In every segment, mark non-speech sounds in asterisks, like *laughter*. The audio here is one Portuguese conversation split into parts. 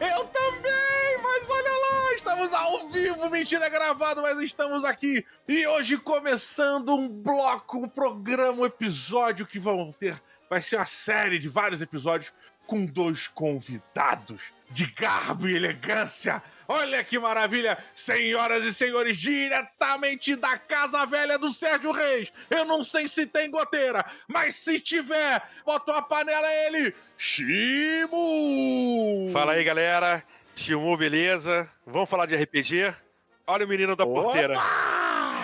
Eu também, mas olha lá, estamos ao vivo, mentira, é gravado, mas estamos aqui. E hoje começando um bloco, um programa, um episódio que vão ter, vai ser uma série de vários episódios com dois convidados de garbo e elegância. Olha que maravilha, senhoras e senhores, diretamente da Casa Velha do Sérgio Reis. Eu não sei se tem goteira, mas se tiver, botou a panela ele, Shimu! Fala aí, galera. Shimu, beleza? Vamos falar de RPG? Olha o menino da Opa! porteira.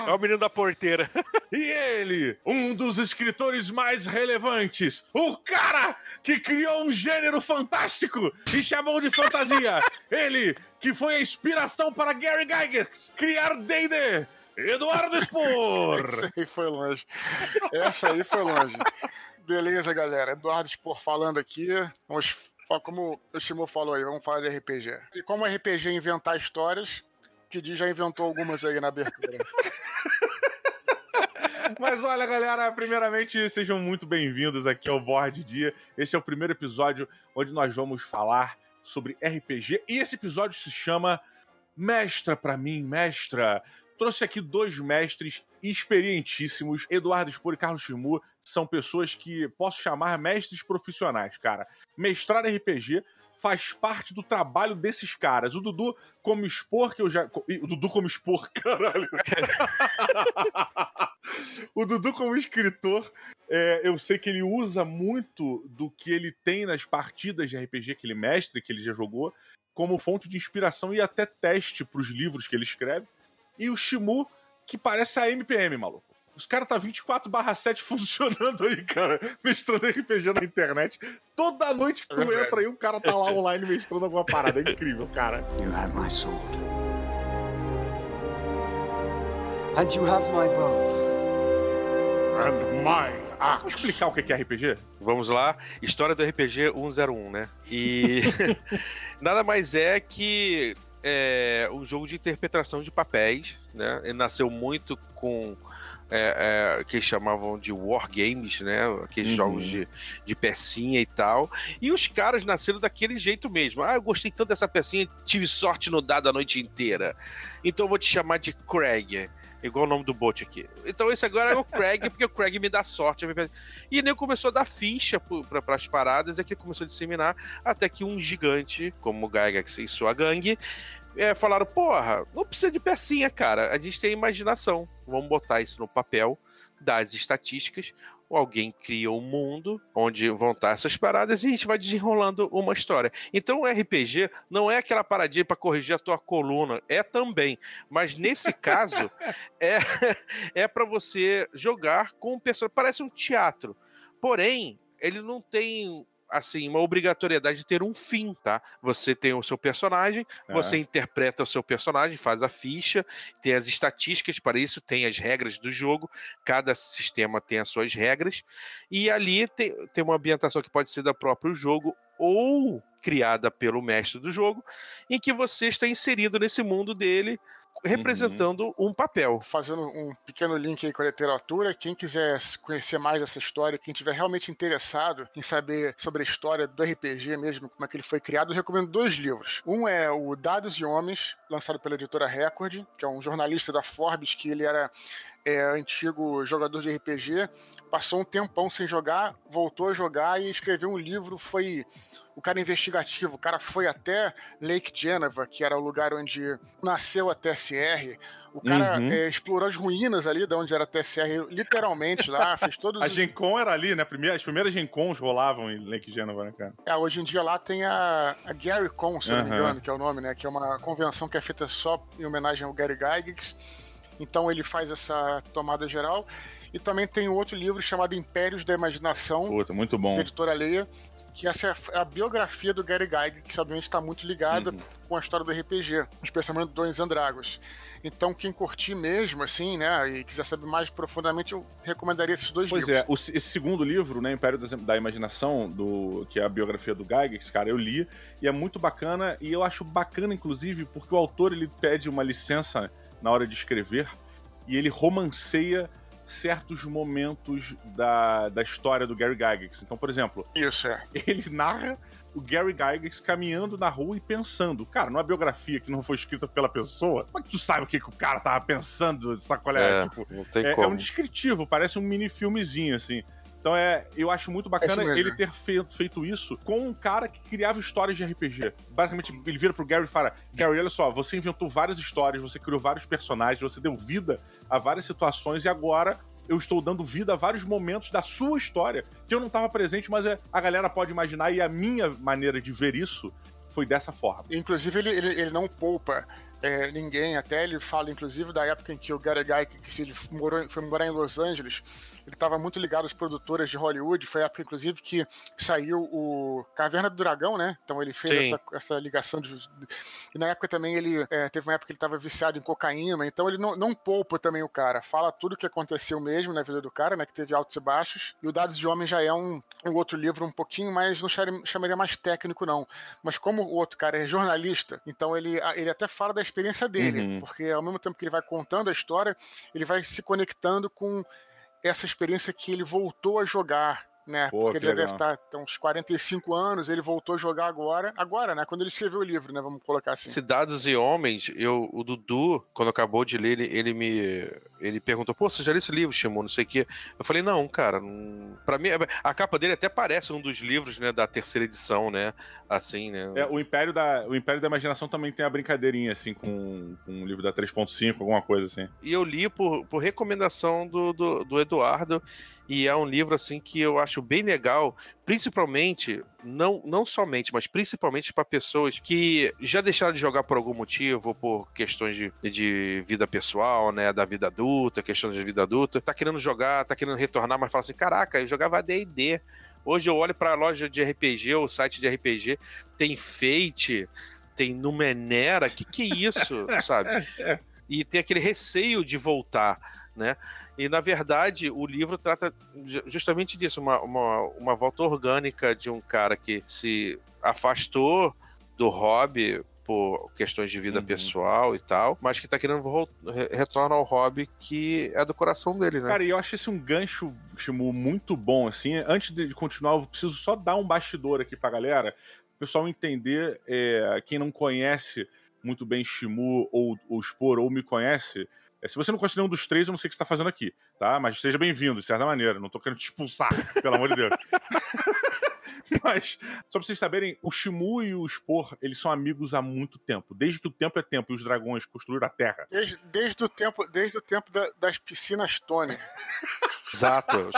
É o menino da porteira. *laughs* E ele, um dos escritores mais relevantes, o cara que criou um gênero fantástico e chamou de fantasia. *laughs* ele que foi a inspiração para Gary Gygax criar D&D. Eduardo Spor. *laughs* Essa aí foi longe. Essa aí foi longe. Beleza, galera. Eduardo Spor falando aqui. Vamos, como o Shimo falou aí, vamos falar de RPG. E como RPG é inventar histórias, Didi já inventou algumas aí na abertura. *laughs* Mas olha, galera, primeiramente sejam muito bem-vindos aqui ao Board Dia. Esse é o primeiro episódio onde nós vamos falar sobre RPG e esse episódio se chama Mestra pra mim, mestra. Trouxe aqui dois mestres experientíssimos, Eduardo Spor e Carlos Chimu, são pessoas que posso chamar mestres profissionais, cara. Mestrar RPG faz parte do trabalho desses caras. O Dudu como expor, que eu já. O Dudu como expor, *laughs* caralho. o Dudu como escritor, é, eu sei que ele usa muito do que ele tem nas partidas de RPG que ele mestre, que ele já jogou, como fonte de inspiração e até teste para os livros que ele escreve. E o Shimu, que parece a MPM, maluco. Os caras tá 24 7 *laughs* funcionando aí, cara, mestrando RPG na internet. Toda noite que tu verdade. entra aí, o cara tá lá *laughs* online mestrando alguma parada. É incrível, cara. You have my sword. And you have my bow. And my Vamos axe. explicar o que é RPG? Vamos lá. História do RPG 101, né? E *laughs* nada mais é que é, um jogo de interpretação de papéis, né? Ele nasceu muito com é, é, que chamavam de wargames, né? Aqueles Uhum. jogos de, de pecinha e tal. E os caras nasceram daquele jeito mesmo. Ah, eu gostei tanto dessa pecinha, tive sorte no dado a noite inteira. Então eu vou te chamar de Craig. Igual o nome do bot aqui. Então esse agora é o Craig, porque o Craig me dá sorte. E nem começou a dar ficha para as paradas, é que começou a disseminar, até que um gigante, como o Gygax e sua gangue, é, falaram: porra, não precisa de pecinha, cara. A gente tem imaginação. Vamos botar isso no papel, dar as estatísticas. Ou alguém cria um mundo onde vão estar essas paradas e a gente vai desenrolando uma história. Então o RPG não é aquela paradinha para corrigir a tua coluna, é também. Mas nesse *laughs* caso, é, é para você jogar com um personagem. Parece um teatro. Porém, ele não tem assim uma obrigatoriedade de ter um fim, tá? Você tem o seu personagem, É. você interpreta o seu personagem, faz a ficha, tem as estatísticas para isso, tem as regras do jogo, cada sistema tem as suas regras, e ali tem, tem uma ambientação que pode ser do próprio jogo ou criada pelo mestre do jogo, em que você está inserido nesse mundo dele, representando um papel. Fazendo um pequeno link aí com a literatura, quem quiser conhecer mais dessa história, quem tiver realmente interessado em saber sobre a história do RPG mesmo, como é que ele foi criado, eu recomendo dois livros. Um é o Dados e Homens, lançado pela editora Record, que é um jornalista da Forbes, que ele era é, antigo jogador de RPG, passou um tempão sem jogar, voltou a jogar e escreveu um livro, foi o cara investigativo, o cara foi até Lake Geneva, que era o lugar onde nasceu a TSR. O cara Uhum. é, explorou as ruínas ali de onde era a TSR, literalmente lá, fez *laughs* todos A os... Gen Con era ali, né? Primeira- as primeiras Gen Cons rolavam em Lake Geneva, né, cara? É, hoje em dia lá tem a, a Gary Con, se eu não me engano, que é o nome, né? Que é uma convenção que é feita só em homenagem ao Gary Gygax. Então ele faz essa tomada geral. E também tem outro livro chamado Impérios da Imaginação, Puta, muito bom. da editora Leia, que essa é a biografia do Gary Gygax, que obviamente está muito ligada Uhum. com a história do RPG, especialmente do Dungeons and Dragons. Então, quem curtir mesmo, assim, né, e quiser saber mais profundamente, eu recomendaria esses dois Pois livros. é, o- esse segundo livro, né, Império da Imaginação, do, que é a biografia do Gygax, cara, eu li, e é muito bacana, e eu acho bacana, inclusive, porque o autor, ele pede uma licença na hora de escrever, e ele romanceia certos momentos da, da história do Gary Gygax. Então, por exemplo, Isso, é. ele narra o Gary Gygax caminhando na rua e pensando. Cara, numa biografia que não foi escrita pela pessoa, como é que tu sabe o que, que o cara tava pensando, sacolé? É, Tipo, não tem é, é como. um descritivo, parece um mini filmezinho, assim. Então é, eu acho muito bacana É ele ter feito, feito isso com um cara que criava histórias de RPG. Basicamente, ele vira pro Gary e fala: Gary, olha só, você inventou várias histórias, você criou vários personagens, você deu vida a várias situações e agora eu estou dando vida a vários momentos da sua história que eu não estava presente, mas é, a galera pode imaginar e a minha maneira de ver isso foi dessa forma. Inclusive, ele, ele, ele não poupa é, ninguém, até ele fala, inclusive, da época em que o Gary Guy, que se ele morou, foi morar em Los Angeles, ele estava muito ligado às produtoras de Hollywood, foi a época, inclusive, que saiu o Caverna do Dragão, né? Então ele fez essa, essa ligação de... E na época também ele, é, teve uma época que ele estava viciado em cocaína, então ele não, não poupa também o cara, fala tudo o que aconteceu mesmo na vida do cara, né? Que teve altos e baixos, e o Dados de Homem já é um, um outro livro um pouquinho mais, não chamaria, chamaria mais técnico, não. Mas como o outro cara é jornalista, então ele, ele até fala da experiência dele, Uhum. porque ao mesmo tempo que ele vai contando a história, ele vai se conectando com essa experiência que ele voltou a jogar. Né? Pô, Porque que ele já deve legal. estar tem uns 45 anos, ele voltou a jogar agora, agora, né? Quando ele escreveu o livro, né? Vamos colocar assim. Cidades e Homens, eu, o Dudu, quando acabou de ler, ele, ele me ele perguntou, pô, você já leu esse livro, Shimon, não sei o quê. Eu falei, não, cara, não... pra mim, a capa dele até parece um dos livros, né, da terceira edição, né, assim, né. É, o, Império da, o Império da Imaginação também tem a brincadeirinha, assim, com, com o livro da 3.5, alguma coisa assim. E eu li por, por recomendação do, do, do Eduardo, e é um livro, assim, que eu acho bem legal, principalmente, não, não somente, mas principalmente para pessoas que já deixaram de jogar por algum motivo, por questões de, de vida pessoal, né, da vida adulta, questões de vida adulta, tá querendo jogar, tá querendo retornar, mas fala assim, caraca, eu jogava D&D. Hoje eu olho para a loja de RPG, o site de RPG, tem Fate, tem Numenera, que que é isso, sabe? *laughs* E tem aquele receio de voltar, né? E, na verdade, o livro trata ju- justamente disso, uma, uma, uma volta orgânica de um cara que se afastou do hobby por questões de vida Uhum. pessoal e tal, mas que tá querendo retornar ao hobby que é do coração dele, né? Cara, e eu acho esse um gancho, Shimu, muito bom, assim. Antes de continuar, eu preciso só dar um bastidor aqui pra galera, o pessoal entender, é, quem não conhece muito bem Shimu ou o Spor, ou me conhece, se você não conhece nenhum dos três, eu não sei o que você tá fazendo aqui, tá? Mas seja bem-vindo, de certa maneira. Não tô querendo te expulsar, *laughs* pelo amor de Deus. *laughs* Mas, só pra vocês saberem, o Shimu e o Spor, eles são amigos há muito tempo. Desde que o tempo é tempo e os dragões construíram a Terra. Desde, desde o tempo, desde o tempo da- das piscinas Tony. *laughs* Exato.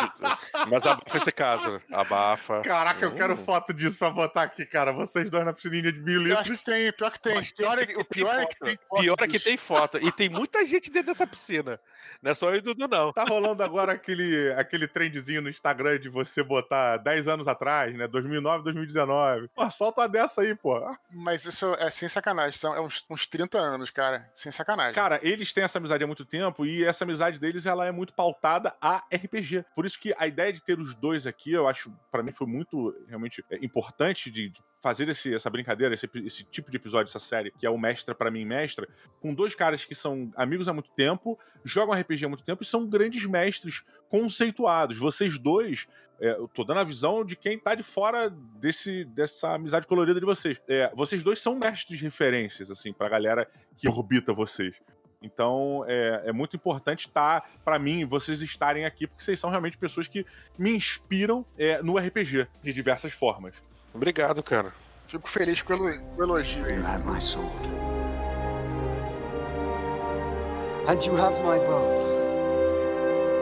mas abafa esse caso. Abafa. Caraca, eu quero Hum. foto disso pra botar aqui, cara. Vocês dois na piscininha de mil litros. que tem, pior que tem. Mas Pior é, tem- o pior é que foto. tem foto Pior é que tem foto. E tem muita gente dentro dessa piscina. Não é só eu e o Dudu, não. Tá rolando agora aquele, aquele trendzinho no Instagram de você botar 10 anos atrás, né? 2009, 2019. Pô, solta uma dessa aí, pô. Mas isso é sem sacanagem. São é uns, uns 30 anos, cara. Sem sacanagem. Cara, eles têm essa amizade há muito tempo e essa amizade deles ela é muito pautada a RPG. Por isso que a ideia de ter os dois aqui, eu acho, pra mim foi muito realmente é, importante de, de fazer esse- essa brincadeira, esse, esse tipo de episódio, essa série, que é o Mestra pra mim Mestra, com dois caras que são amigos há muito tempo, jogam RPG há muito tempo e são grandes mestres conceituados. Vocês dois, é, eu tô dando a visão de quem tá de fora desse, dessa amizade colorida de vocês. É, vocês dois são mestres de referências, assim, pra galera que orbita vocês. Então é, é muito importante estar, pra mim, vocês estarem aqui, porque vocês são realmente pessoas que me inspiram é, no RPG de diversas formas. Obrigado, cara. Fico feliz com o elogio. aí. You have my sword. And you have my bow.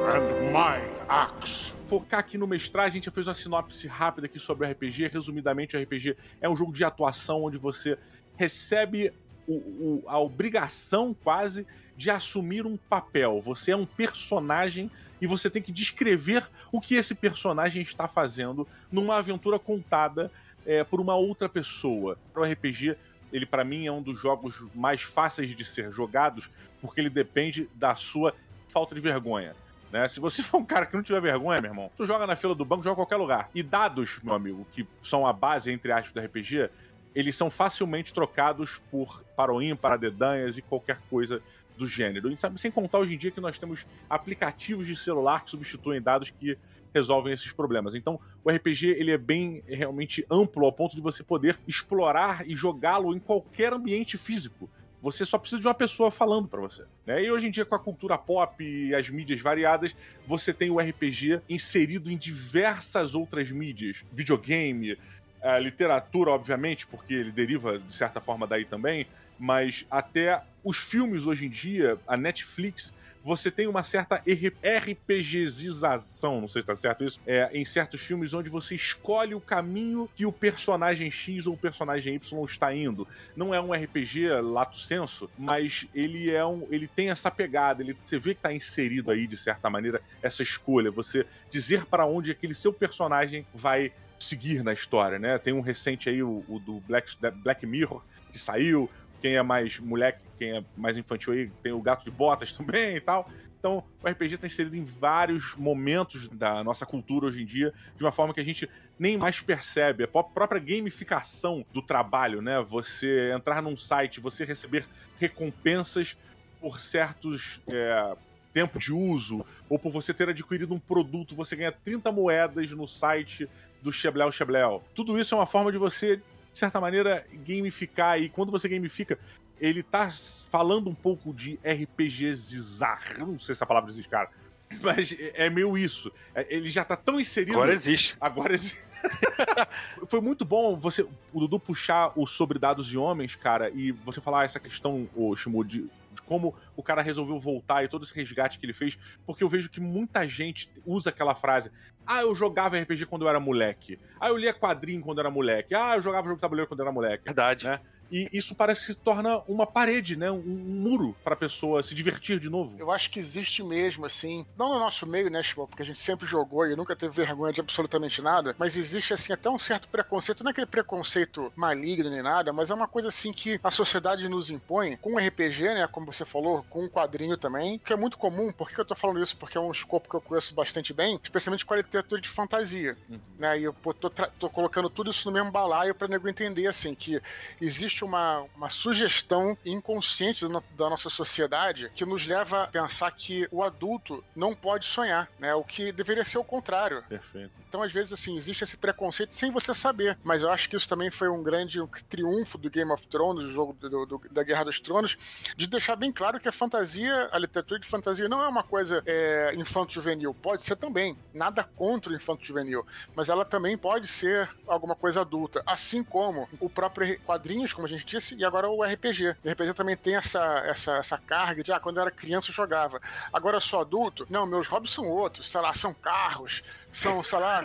And my axe. Focar aqui no mestrar, a gente já fez uma sinopse rápida aqui sobre o RPG. Resumidamente, o RPG é um jogo de atuação onde você recebe o- o- a obrigação quase de assumir um papel. Você é um personagem e você tem que descrever o que esse personagem está fazendo numa aventura contada é, por uma outra pessoa. O RPG, ele para mim é um dos jogos mais fáceis de ser jogados porque ele depende da sua falta de vergonha. Né? Se você *laughs* for um cara que não tiver vergonha, meu irmão, tu joga na fila do banco, joga em qualquer lugar. E dados, meu amigo, que são a base, entre aspas, do RPG, eles são facilmente trocados por para o ímpar, dedanhas e qualquer coisa do gênero. E sabe, sem contar hoje em dia que nós temos aplicativos de celular que substituem dados que resolvem esses problemas. Então, o RPG ele é bem realmente amplo ao ponto de você poder explorar e jogá-lo em qualquer ambiente físico. Você só precisa de uma pessoa falando para você. Né? E hoje em dia, com a cultura pop e as mídias variadas, você tem o RPG inserido em diversas outras mídias. Videogame, a literatura, obviamente, porque ele deriva de certa forma daí também, mas até os filmes hoje em dia, a Netflix, você tem uma certa RPGização, não sei se tá certo isso, é, em certos filmes onde você escolhe o caminho que o personagem X ou o personagem Y está indo. Não é um RPG lato senso, mas ele é um, ele tem essa pegada, ele, você vê que está inserido aí de certa maneira essa escolha, você dizer para onde aquele seu personagem vai seguir na história, né? Tem um recente aí, o, o do Black, Black Mirror, que saiu. Quem é mais moleque, quem é mais infantil aí, tem o Gato de Botas *laughs* também e tal. Então, o RPG está inserido em vários momentos da nossa cultura hoje em dia, de uma forma que a gente nem mais percebe. A própria gamificação do trabalho, né? Você entrar num site, você receber recompensas por certos é, tempo de uso, ou por você ter adquirido um produto, você ganha 30 moedas no site do Xeblel Xeblel. Tudo isso é uma forma de você, de certa maneira, gamificar. E quando você gamifica, ele tá falando um pouco de RPGizar. Não sei se a palavra existe, cara. *laughs* Mas é meio isso. É, ele já tá tão inserido. Agora existe. Agora existe. *laughs* Foi muito bom você, o Dudu puxar o sobre dados de homens, cara, e você falar essa questão, o Shimu, de, de como o cara resolveu voltar e todo esse resgate que ele fez, porque eu vejo que muita gente usa aquela frase: Ah, eu jogava RPG quando eu era moleque. Ah, eu lia quadrinho quando eu era moleque. Ah, eu jogava jogo de tabuleiro quando eu era moleque. Verdade. Né? E isso parece que se torna uma parede, né? Um, um muro para a pessoa se divertir de novo. Eu acho que existe mesmo, assim, não no nosso meio, né, Chico? Porque a gente sempre jogou e nunca teve vergonha de absolutamente nada, mas existe, assim, até um certo preconceito, não é aquele preconceito maligno nem nada, mas é uma coisa, assim, que a sociedade nos impõe com RPG, né, como você falou, com um quadrinho também, que é muito comum. Por que eu tô falando isso? Porque é um escopo que eu conheço bastante bem, especialmente com a literatura de fantasia, uhum. né? E eu pô, tô, tô colocando tudo isso no mesmo balaio para nego entender, assim, que existe existe uma, uma sugestão inconsciente da, no, da, nossa sociedade que nos leva a pensar que o adulto não pode sonhar, né? O que deveria ser o contrário. Perfeito. Então, às vezes, assim, existe esse preconceito sem você saber. Mas eu acho que isso também foi um grande triunfo do Game of Thrones, do jogo do, do, da Guerra dos Tronos, de deixar bem claro que a fantasia, a literatura de fantasia não é uma coisa é, infanto-juvenil. Pode ser também. Nada contra o infanto-juvenil. Mas ela também pode ser alguma coisa adulta. Assim como o próprio quadrinhos, como a gente disse, e agora o RPG. O RPG também tem essa, essa, essa carga de, ah, quando eu era criança eu jogava. Agora eu sou adulto, não, meus hobbies são outros, sei lá, são carros, são, sei lá,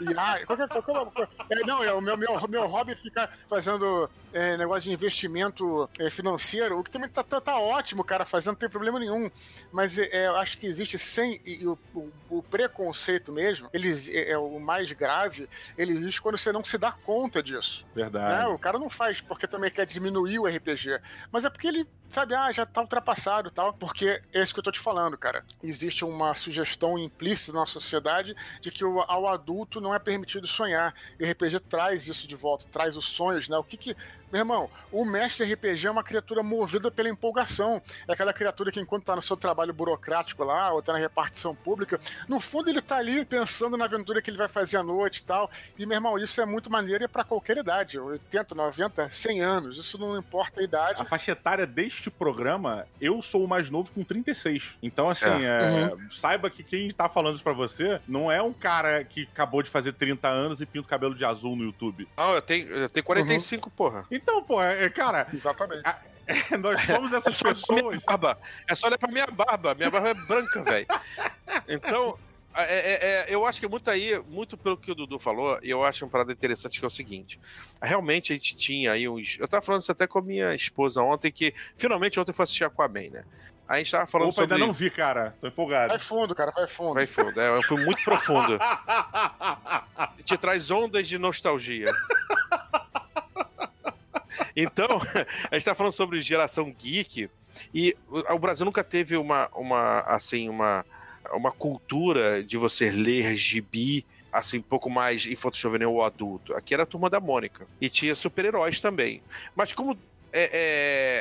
e lá, qualquer, qualquer, é, não, é, o meu, meu, meu hobby é ficar fazendo é, negócio de investimento é, financeiro, o que também tá, tá, tá, ótimo, cara, fazendo, não tem problema nenhum. Mas é, é eu acho que existe sem. E, e o, o, o, preconceito mesmo, ele, é, é, o mais grave, ele existe quando você não se dá conta disso. Verdade. Né? O cara não faz porque também quer diminuir o RPG, mas é porque ele sabe, ah, já tá ultrapassado tal. Porque é isso que eu tô te falando, cara. Existe uma sugestão implícita na sociedade de que o, ao adulto não é permitido sonhar. E RPG traz isso de volta, traz os sonhos, né? O que que meu irmão, o mestre RPG é uma criatura movida pela empolgação. É aquela criatura que, enquanto tá no seu trabalho burocrático lá, ou tá na repartição pública, no fundo ele tá ali pensando na aventura que ele vai fazer à noite e tal. E, meu irmão, isso é muito maneiro e é pra qualquer idade. 80, 90, 100 anos. Isso não importa a idade. A faixa etária deste programa, eu sou o mais novo com 36. Então, assim, é. É, uhum. saiba que quem tá falando isso pra você não é um cara que acabou de fazer 30 anos e pinta o cabelo de azul no YouTube. Não, eu tenho, eu tenho 45, uhum. porra. Então, pô, é, cara. Exatamente. A, é, nós somos *laughs* essas é pessoas. Barba. É só olhar pra minha barba. Minha barba é branca, velho. Então, é, é, é, eu acho que muito aí, muito pelo que o Dudu falou, eu acho uma parada interessante que é o seguinte. Realmente a gente tinha aí uns. Eu tava falando isso até com a minha esposa ontem, que finalmente ontem eu fui assistir Aquaman, né? Aí a gente tava falando Opa, sobre. ainda não vi, cara. Tô empolgado. Vai fundo, cara, vai fundo. Vai fundo, é, eu fui muito profundo. *laughs* Te traz ondas de nostalgia. Então, *laughs* a gente tá falando sobre geração geek e o Brasil nunca teve uma, uma assim, uma, uma cultura de você ler gibi assim, um pouco mais infanto-juvenil ou adulto. Aqui era a turma da Mônica. E tinha super-heróis também. Mas como é,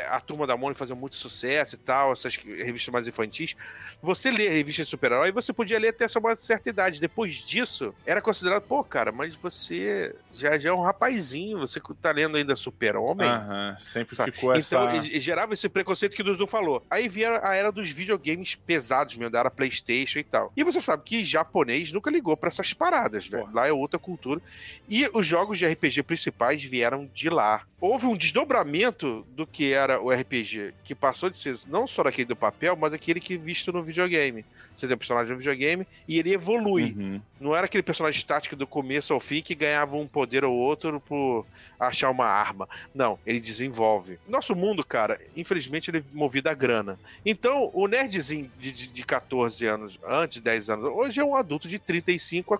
é, a turma da Mônica fazia muito sucesso e tal, essas revistas mais infantis, você lê revista de super-herói e você podia ler até uma certa idade. Depois disso, era considerado, pô, cara, mas você já, já é um rapazinho, você tá lendo ainda Super-Homem. Aham, sempre Sabe? ficou essa... Então, e- e gerava esse preconceito que o Dudu falou. Aí vieram a era dos videogames pesados mesmo, da era PlayStation e tal. E você sabe que japonês nunca ligou pra essas paradas, velho. Lá é outra cultura. E os jogos de RPG principais vieram de lá. Houve um desdobramento do que era o RPG, que passou de ser não só aquele do papel, mas aquele que é visto no videogame. Você tem um personagem no videogame e ele evolui. Uhum. Não era aquele personagem estático do começo ao fim que ganhava um poder ou outro por achar uma arma. Não, ele desenvolve. Nosso mundo, cara, infelizmente, ele é movido a grana. Então, o nerdzinho de, de, de 14 anos, antes de 10 anos, hoje é um adulto de 35 a,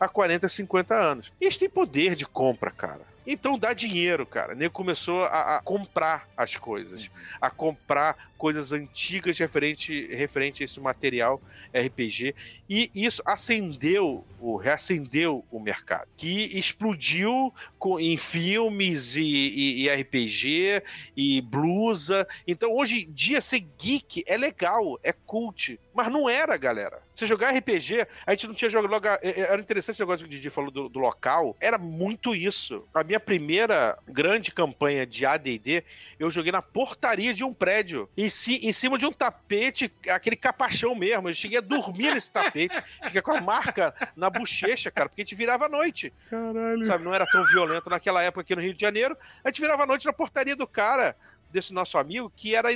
a 40, 50 anos. E eles têm poder de compra, cara. Então dá dinheiro, cara. O nego começou a, a comprar as coisas, a comprar coisas antigas referente, referente a esse material RPG. E isso acendeu, o, reacendeu o mercado, que explodiu com, em filmes e, e- e RPG e blusa. Então hoje em dia ser geek é legal, é cult. Mas não era, galera. Você jogar RPG, a gente não tinha jogado. é- é- Era interessante esse negócio que o Didi falou do, do local. Era muito isso. A minha primeira grande campanha de ADD, eu joguei na portaria de um prédio. Em, em cima de um tapete, aquele capachão mesmo. Eu cheguei a dormir nesse tapete. Fica com a marca na bochecha, cara, porque a gente virava à noite. Caralho. Sabe, não era tão violento naquela época aqui no Rio de Janeiro. A gente virava à noite na portaria do cara, desse nosso amigo, que era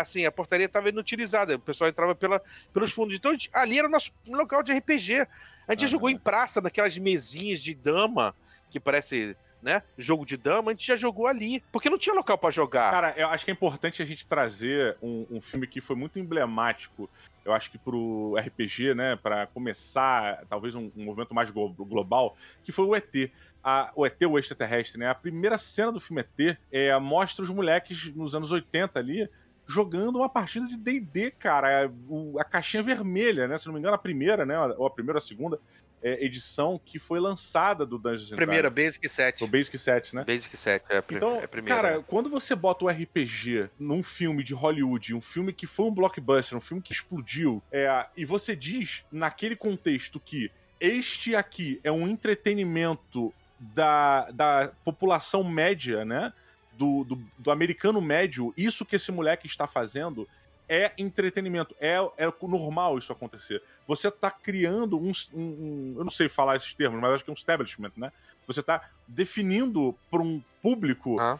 assim, a portaria estava inutilizada. O pessoal entrava pela, pelos fundos. Então, gente- ali era o nosso local de RPG. A gente Aham. jogou em praça, naquelas mesinhas de dama, que parece, né? Jogo de dama, a gente já jogou ali. Porque não tinha local pra jogar. Cara, eu acho que é importante a gente trazer um, um filme que foi muito emblemático, eu acho que pro RPG, né, Pra começar talvez um, um movimento mais glo- global, que foi o ET. A- o ET, o extraterrestre, né? A primeira cena do filme ET é, mostra os moleques nos anos 80 ali jogando uma partida de D&D, cara. O- a caixinha vermelha, né? Se não me engano, a primeira, né? Ou a primeira ou a segunda é, edição que foi lançada do Dungeons and Primeira, Dragons. Basic 7. O Basic 7, né? Basic 7, é a, Então, é a primeira. cara, quando você bota o RPG num filme de Hollywood, um filme que foi um blockbuster, um filme que explodiu, é, e você diz naquele contexto que este aqui é um entretenimento da, da população média, né? Do, do, do americano médio, isso que esse moleque está fazendo é entretenimento. É, é normal isso acontecer. Você tá criando um, um- um- Eu não sei falar esses termos, mas acho que é um establishment, né? Você tá definindo para um público Ah.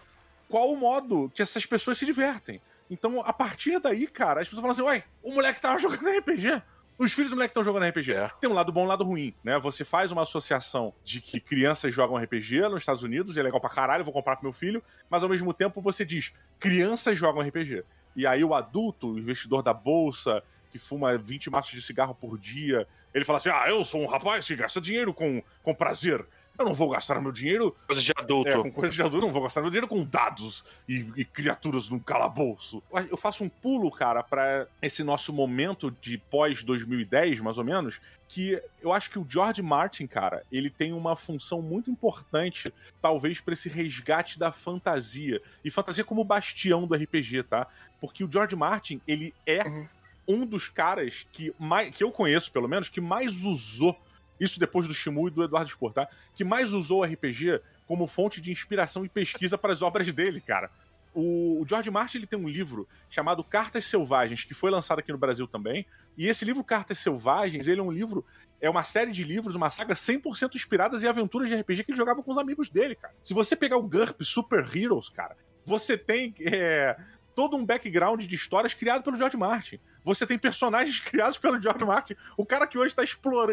qual o modo que essas pessoas se divertem. Então, a partir daí, cara, as pessoas falam assim: uai, o moleque tava jogando RPG. Os filhos do moleque estão jogando RPG. É. Tem um lado bom e um lado ruim, né? Você faz uma associação de que crianças jogam RPG nos Estados Unidos, e é legal pra caralho, vou comprar pro meu filho, mas ao mesmo tempo você diz, crianças jogam RPG. E aí o adulto, o investidor da bolsa, que fuma 20 maços de cigarro por dia, ele fala assim: ah, eu sou um rapaz que gasta dinheiro com, com prazer. Eu não vou gastar meu dinheiro Coisa de adulto. é, com coisas de adulto, não vou gastar meu dinheiro com dados e, e criaturas num calabouço. Eu faço um pulo, cara, pra esse nosso momento de pós-2010, mais ou menos, que eu acho que o George Martin, cara, ele tem uma função muito importante, talvez, pra esse resgate da fantasia. E fantasia como bastião do RPG, tá? Porque o George Martin, ele é Uhum. um dos caras que, mais, que eu conheço, pelo menos, que mais usou. Isso depois do Shimu e do Eduardo Spor, tá? Que mais usou o RPG como fonte de inspiração e pesquisa para as obras dele, cara. O, George Martin ele tem um livro chamado Cartas Selvagens, que foi lançado aqui no Brasil também. E esse livro Cartas Selvagens, ele é um livro, é uma série de livros, uma saga 100% inspiradas em aventuras de RPG que ele jogava com os amigos dele, cara. Se você pegar o GURP Super Heroes, cara, você tem é, todo um background de histórias criado pelo George Martin. Você tem personagens *laughs* criados pelo George Martin. O cara que hoje tá,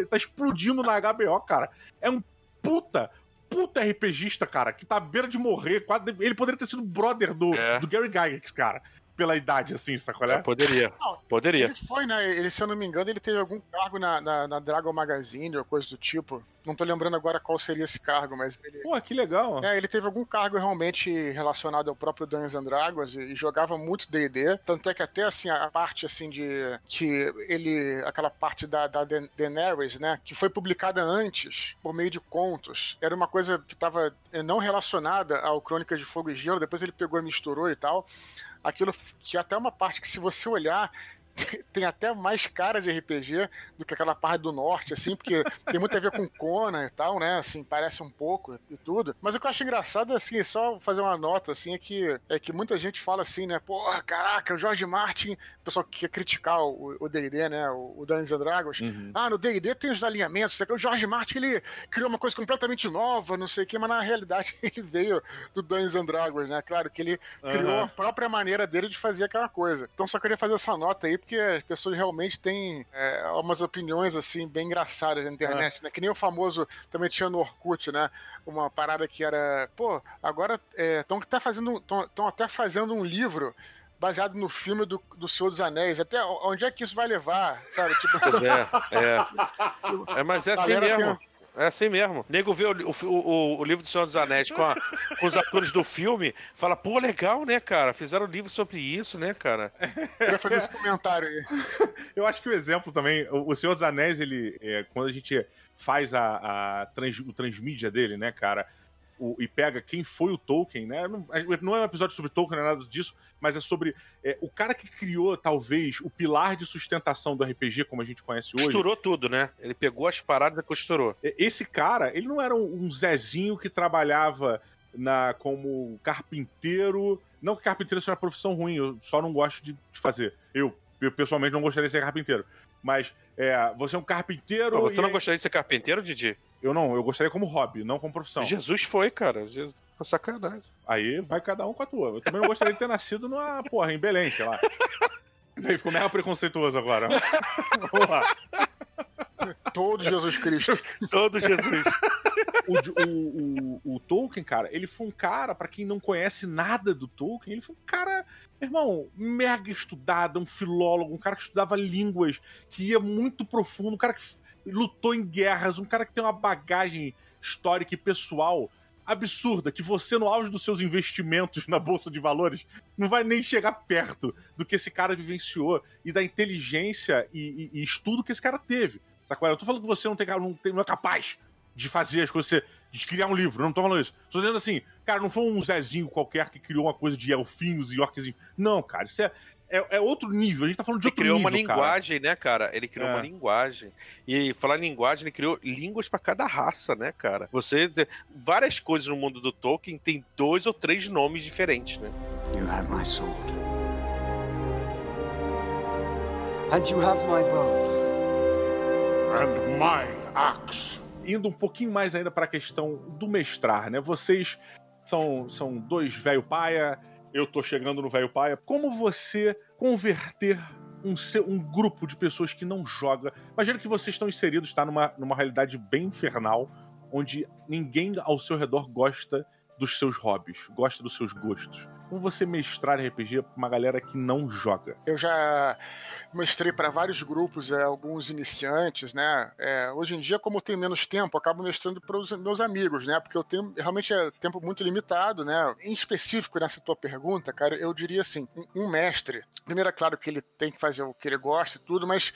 tá explodindo na HBO, cara, é um puta, puta RPGista, cara, que tá à beira de morrer. quase- Ele poderia ter sido brother do, É. do Gary Gygax, cara. Pela idade, assim, sacolé? É, poderia. Não, Poderia. Ele foi, né? Ele, se eu não me engano, ele teve algum cargo na, na, na Dragon Magazine ou coisa do tipo. Não tô lembrando agora qual seria esse cargo, mas ele. Pô, que legal. É, ele teve algum cargo realmente relacionado ao próprio Dungeons and Dragons e, e jogava muito D&D, tanto é que até assim a parte assim de que ele aquela parte da, da Da- Daenerys, né, que foi publicada antes por meio de contos, era uma coisa que estava não relacionada ao Crônicas de Fogo e Gelo, depois ele pegou e misturou e tal. Aquilo que até uma parte que se você olhar *laughs* tem até mais cara de RPG do que aquela parte do norte, assim, porque tem muito a ver com Conan e tal, né? Assim, parece um pouco e tudo. Mas o que eu acho engraçado, assim, é só fazer uma nota, assim, é que, é que muita gente fala assim, né? Porra, caraca, o George Martin, o pessoal que quer criticar o D&D, né? O, o Dungeons and Dragons. Uhum. Ah, no D&D tem os alinhamentos, o George Martin, ele criou uma coisa completamente nova, não sei o que, mas na realidade *laughs* ele veio do Dungeons and Dragons, né? Claro que ele criou a própria maneira dele de fazer aquela coisa. Então só queria fazer essa nota aí, porque as pessoas realmente têm é, umas opiniões, assim, bem engraçadas na internet, né? Que nem o famoso, também tinha no Orkut, né? Uma parada que era, pô, agora estão até fazendo, estão até fazendo um livro baseado no filme do, do Senhor dos Anéis. Até onde é que isso vai levar, sabe? Tipo, Pois é, é. *laughs* É, mas é assim Galera tem- mesmo. É assim mesmo. Nego vê o, o, o- o livro do Senhor dos Anéis com, a- com os atores do filme, fala, pô, legal, né, cara? Fizeram um livro sobre isso, né, cara? eu ia fazer esse comentário aí. *laughs* Eu acho que o exemplo também, o o Senhor dos Anéis, ele, é, quando a gente faz a, a trans- o transmídia dele, né, cara, o- e pega quem foi o Tolkien, né, não, não é um episódio sobre Tolkien, não é nada disso, mas é sobre é, o cara que criou, talvez, o pilar de sustentação do RPG, como a gente conhece hoje. Costurou tudo, né? Ele pegou as paradas e costurou. Esse cara, ele não era um, um Zezinho que trabalhava na como carpinteiro. Não que carpinteiro seja uma profissão ruim, eu só não gosto de, de fazer. Eu, eu, pessoalmente, não gostaria de ser carpinteiro. Mas é, você é um carpinteiro. Pô, tu não aí- gostaria de ser carpinteiro, Didi? Eu não, eu gostaria como hobby, não como profissão. Jesus foi, cara. Jesus... Sacanagem. Aí vai cada um com a tua. Eu também não gostaria de ter nascido numa, porra, em Belém, sei lá. *laughs* Aí ficou mega preconceituoso agora. *laughs* Vamos lá. Todo Jesus Cristo. *laughs* Todo Jesus. o, o, o, o Tolkien, cara, ele foi um cara, pra quem não conhece nada do Tolkien, ele foi um cara, irmão, mega estudado, um filólogo, um cara que estudava línguas, que ia muito profundo, um cara que lutou em guerras, um cara que tem uma bagagem histórica e pessoal absurda, que você, no auge dos seus investimentos na Bolsa de Valores, não vai nem chegar perto do que esse cara vivenciou e da inteligência e, e- e estudo que esse cara teve. Sacou? Eu tô falando que você não, tem, não, tem, não é capaz de fazer as coisas, de criar um livro. Não tô falando isso. Tô dizendo assim, cara, não foi um Zezinho qualquer que criou uma coisa de elfinhos e orquezinhos. Não, cara, isso é, é, é outro nível. A gente tá falando de Ele outro criou nível, uma cara. linguagem, né, cara? Ele criou É. uma linguagem. E falar em linguagem, ele criou línguas pra cada raça, né, cara? Você. Várias coisas no mundo do Tolkien tem dois ou três nomes diferentes, né? You have my sword. And you have my bow. And my axe. Indo um pouquinho mais ainda pra questão do mestrar, né? Vocês são, são dois velho paia, eu tô chegando no velho paia. Como você converter um, um grupo de pessoas que não joga? Imagina que vocês estão inseridos, tá? Numa, numa realidade bem infernal, onde ninguém ao seu redor gosta dos seus hobbies, gosta dos seus gostos. Como você mestrar RPG pra uma galera que não joga? Eu já mestrei para vários grupos, é, alguns iniciantes, né? É, hoje em dia, como eu tenho menos tempo, acabo mestrando para os meus amigos, né? Porque eu tenho realmente é tempo muito limitado, né? Em específico nessa tua pergunta, cara, eu diria assim: um mestre, primeiro é claro que ele tem que fazer o que ele gosta e tudo, mas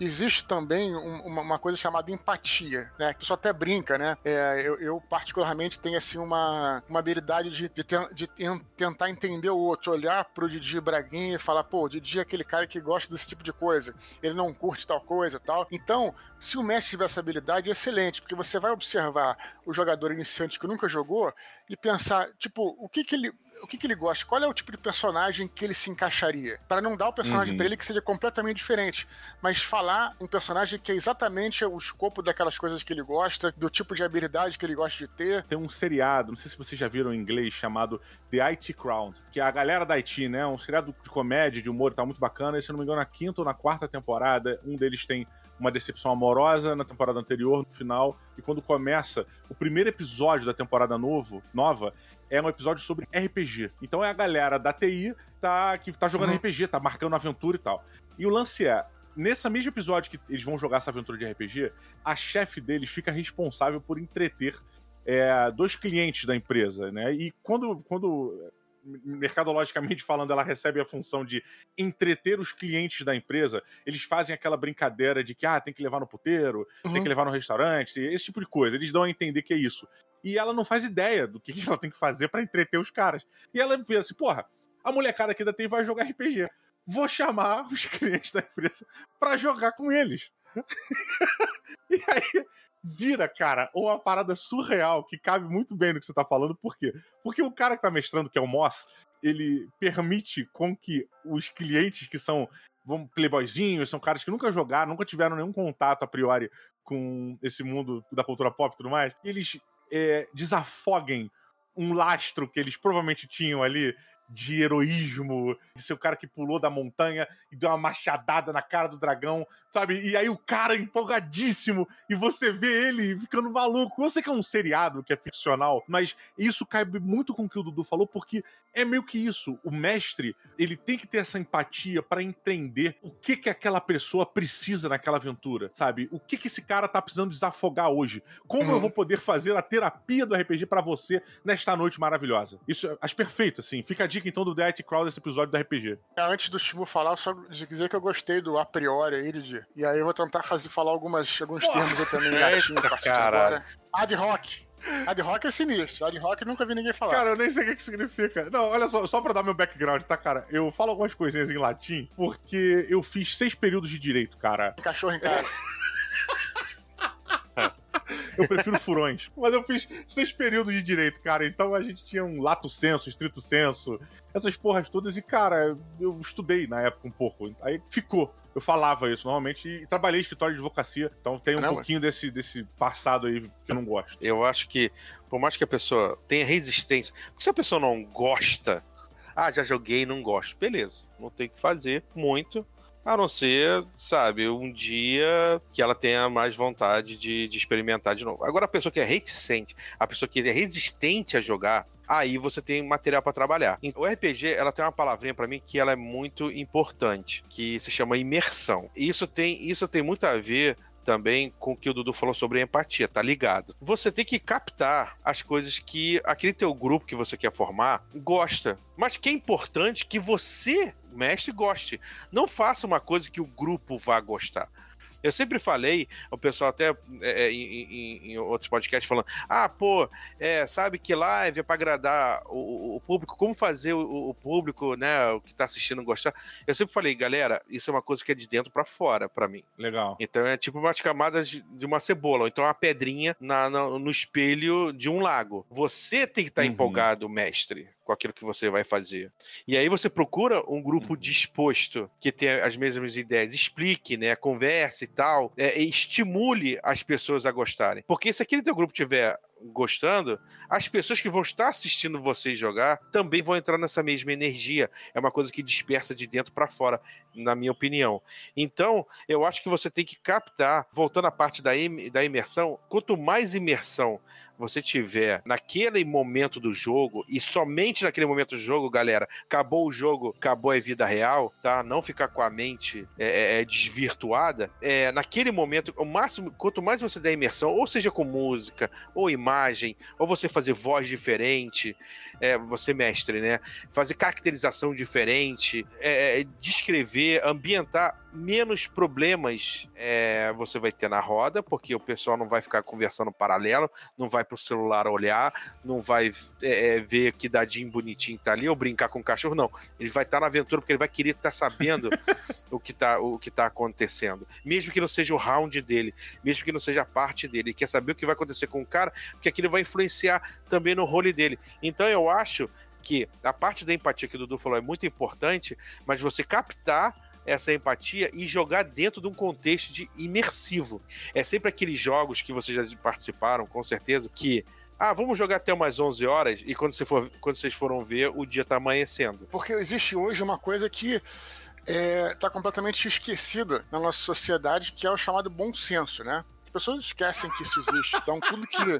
existe também um- uma, uma coisa chamada empatia, né? Que o pessoal até brinca, né? É, eu, eu, particularmente tenho assim uma, uma habilidade de, de, ten- de ten- tentar entender o outro, olhar pro Didi Braguinha e falar, pô, o Didi é aquele cara que gosta desse tipo de coisa, ele não curte tal coisa tal. Então, se o mestre tiver essa habilidade, é excelente, porque você vai observar o jogador iniciante que nunca jogou e pensar, tipo, o que que ele o que, que ele gosta? Qual é o tipo de personagem que ele se encaixaria? Para não dar o personagem Uhum. pra ele que seja completamente diferente, mas falar um personagem que é exatamente o escopo daquelas coisas que ele gosta, do tipo de habilidade que ele gosta de ter. Tem um seriado, não sei se vocês já viram em inglês, chamado The IT Crown, que é a galera da IT, né? Um seriado de comédia, de humor, tá muito bacana. E, se eu não me engano, na quinta ou na quarta temporada, um deles tem uma decepção amorosa na temporada anterior, no final, e quando começa o primeiro episódio da temporada novo, nova, é um episódio sobre RPG. Então é a galera da TI tá, que tá jogando Uhum. RPG, tá marcando aventura e tal. E o lance é, nesse mesmo episódio que eles vão jogar essa aventura de RPG, a chefe deles fica responsável por entreter é, dois clientes da empresa, né? E quando, quando mercadologicamente falando, ela recebe a função de entreter os clientes da empresa, eles fazem aquela brincadeira de que ah, tem que levar no puteiro, tem Uhum. que levar no restaurante, esse tipo de coisa. Eles dão a entender que é isso. E ela não faz ideia do que ela tem que fazer pra entreter os caras. E ela vê assim, porra, a molecada aqui da TI vai jogar RPG. Vou chamar os *laughs* clientes da empresa pra jogar com eles. *laughs* e aí vira, cara, uma parada surreal que cabe muito bem no que você tá falando. Por quê? Porque o cara que tá mestrando, que é o Moss, ele permite com que os clientes que são playboyzinhos, são caras que nunca jogaram, nunca tiveram nenhum contato a priori com esse mundo da cultura pop e tudo mais, eles é, desafoguem um lastro que eles provavelmente tinham ali de heroísmo, de ser o cara que pulou da montanha e deu uma machadada na cara do dragão, sabe? E aí o cara empolgadíssimo e você vê ele ficando maluco. Eu sei que é um seriado que é ficcional, mas isso cabe muito com o que o Dudu falou, porque é meio que isso. O mestre, ele tem que ter essa empatia pra entender o que que aquela pessoa precisa naquela aventura, sabe? O que que esse cara tá precisando desafogar hoje? Como Uhum. eu vou poder fazer a terapia do RPG pra você nesta noite maravilhosa? Isso acho perfeito, assim. Fica a dica então do The IT Crowd desse episódio do RPG. É, Antes do Chibu falar, só dizer que eu gostei do a priori aí, Didi. E aí eu vou tentar fazer, falar algumas, alguns Porra! termos aí também gatinho a partir agora. Ad hoc. Ad hoc é sinistro. Ad hoc nunca vi ninguém falar. Cara, eu nem sei o que, que significa. Não, olha só, só pra dar meu background, tá, cara? Eu falo algumas coisinhas em latim porque eu fiz seis períodos de direito, cara. Cachorro em casa. *laughs* Eu prefiro furões. Mas eu fiz seis períodos de direito, cara. Então a gente tinha um lato senso, estrito senso, essas porras todas. E, cara, eu estudei na época um pouco. Aí ficou. Eu falava isso normalmente e trabalhei em escritório de advocacia. Então tem um pouquinho desse, desse passado aí que eu não gosto. Eu acho que, por mais que a pessoa tenha resistência, porque se a pessoa não gosta, ah, já joguei e não gosto, beleza, não tem que fazer muito, a não ser, sabe, um dia que ela tenha mais vontade de, de experimentar de novo. Agora, a pessoa que é reticente, a pessoa que é resistente a jogar, aí você tem material para trabalhar. Então, o RPG, ela tem uma palavrinha para mim que ela é muito importante, que se chama imersão. Isso tem, isso tem muito a ver também com o que o Dudu falou sobre empatia, tá ligado? Você tem que captar as coisas que aquele teu grupo que você quer formar gosta, mas que é importante que você, mestre, goste. Não faça uma coisa que o grupo vá gostar. Eu sempre falei, o pessoal até é, é, em, em- outros podcasts falando, ah, pô, é, sabe que live é pra agradar o, o público, como fazer o, o público, né, o que tá assistindo gostar. Eu sempre falei, galera, isso é uma coisa que é de dentro pra fora, pra mim. Legal. Então é tipo umas camadas de, uma cebola, ou então uma pedrinha na- na- no espelho de um lago. Você tem que estar Uhum. empolgado, mestre, com aquilo que você vai fazer. E aí você procura um grupo Uhum. disposto, que tenha as mesmas ideias, explique, né, converse e tal, é, e estimule as pessoas a gostarem. Porque se aquele teu grupo tiver gostando, as pessoas que vão estar assistindo vocês jogar também vão entrar nessa mesma energia. É uma coisa que dispersa de dentro para fora, na minha opinião. Então, eu acho que você tem que captar, voltando à parte da, im- da imersão, quanto mais imersão você tiver naquele momento do jogo, e somente naquele momento do jogo, galera, acabou o jogo, acabou a vida real, tá? Não ficar com a mente é, é, desvirtuada. É, naquele momento, o máximo, quanto mais você der imersão, ou seja com música, ou imagem, ou você fazer voz diferente, é, você mestre, né? Fazer caracterização diferente, é, descrever, ambientar menos problemas é, você vai ter na roda, porque o pessoal não vai ficar conversando paralelo, não vai pro celular olhar, não vai é, é, ver que dadinho bonitinho tá ali, ou brincar com o cachorro, não. Ele vai estar na aventura porque ele vai querer estar sabendo *laughs* o, que tá, o que tá acontecendo. Mesmo que não seja o round dele, mesmo que não seja a parte dele, ele quer saber o que vai acontecer com o cara, porque aquilo vai influenciar também no role dele. Então eu acho que a parte da empatia que o Dudu falou é muito importante, mas você captar essa empatia e jogar dentro de um contexto de imersivo. É sempre aqueles jogos que vocês já participaram, com certeza, que ah, vamos jogar até umas 11 horas e quando, você for, quando vocês foram ver, o dia tá amanhecendo. Porque existe hoje uma coisa que está completamente esquecida na nossa sociedade, que é o chamado bom senso, né? As pessoas esquecem que isso existe. Então, tudo que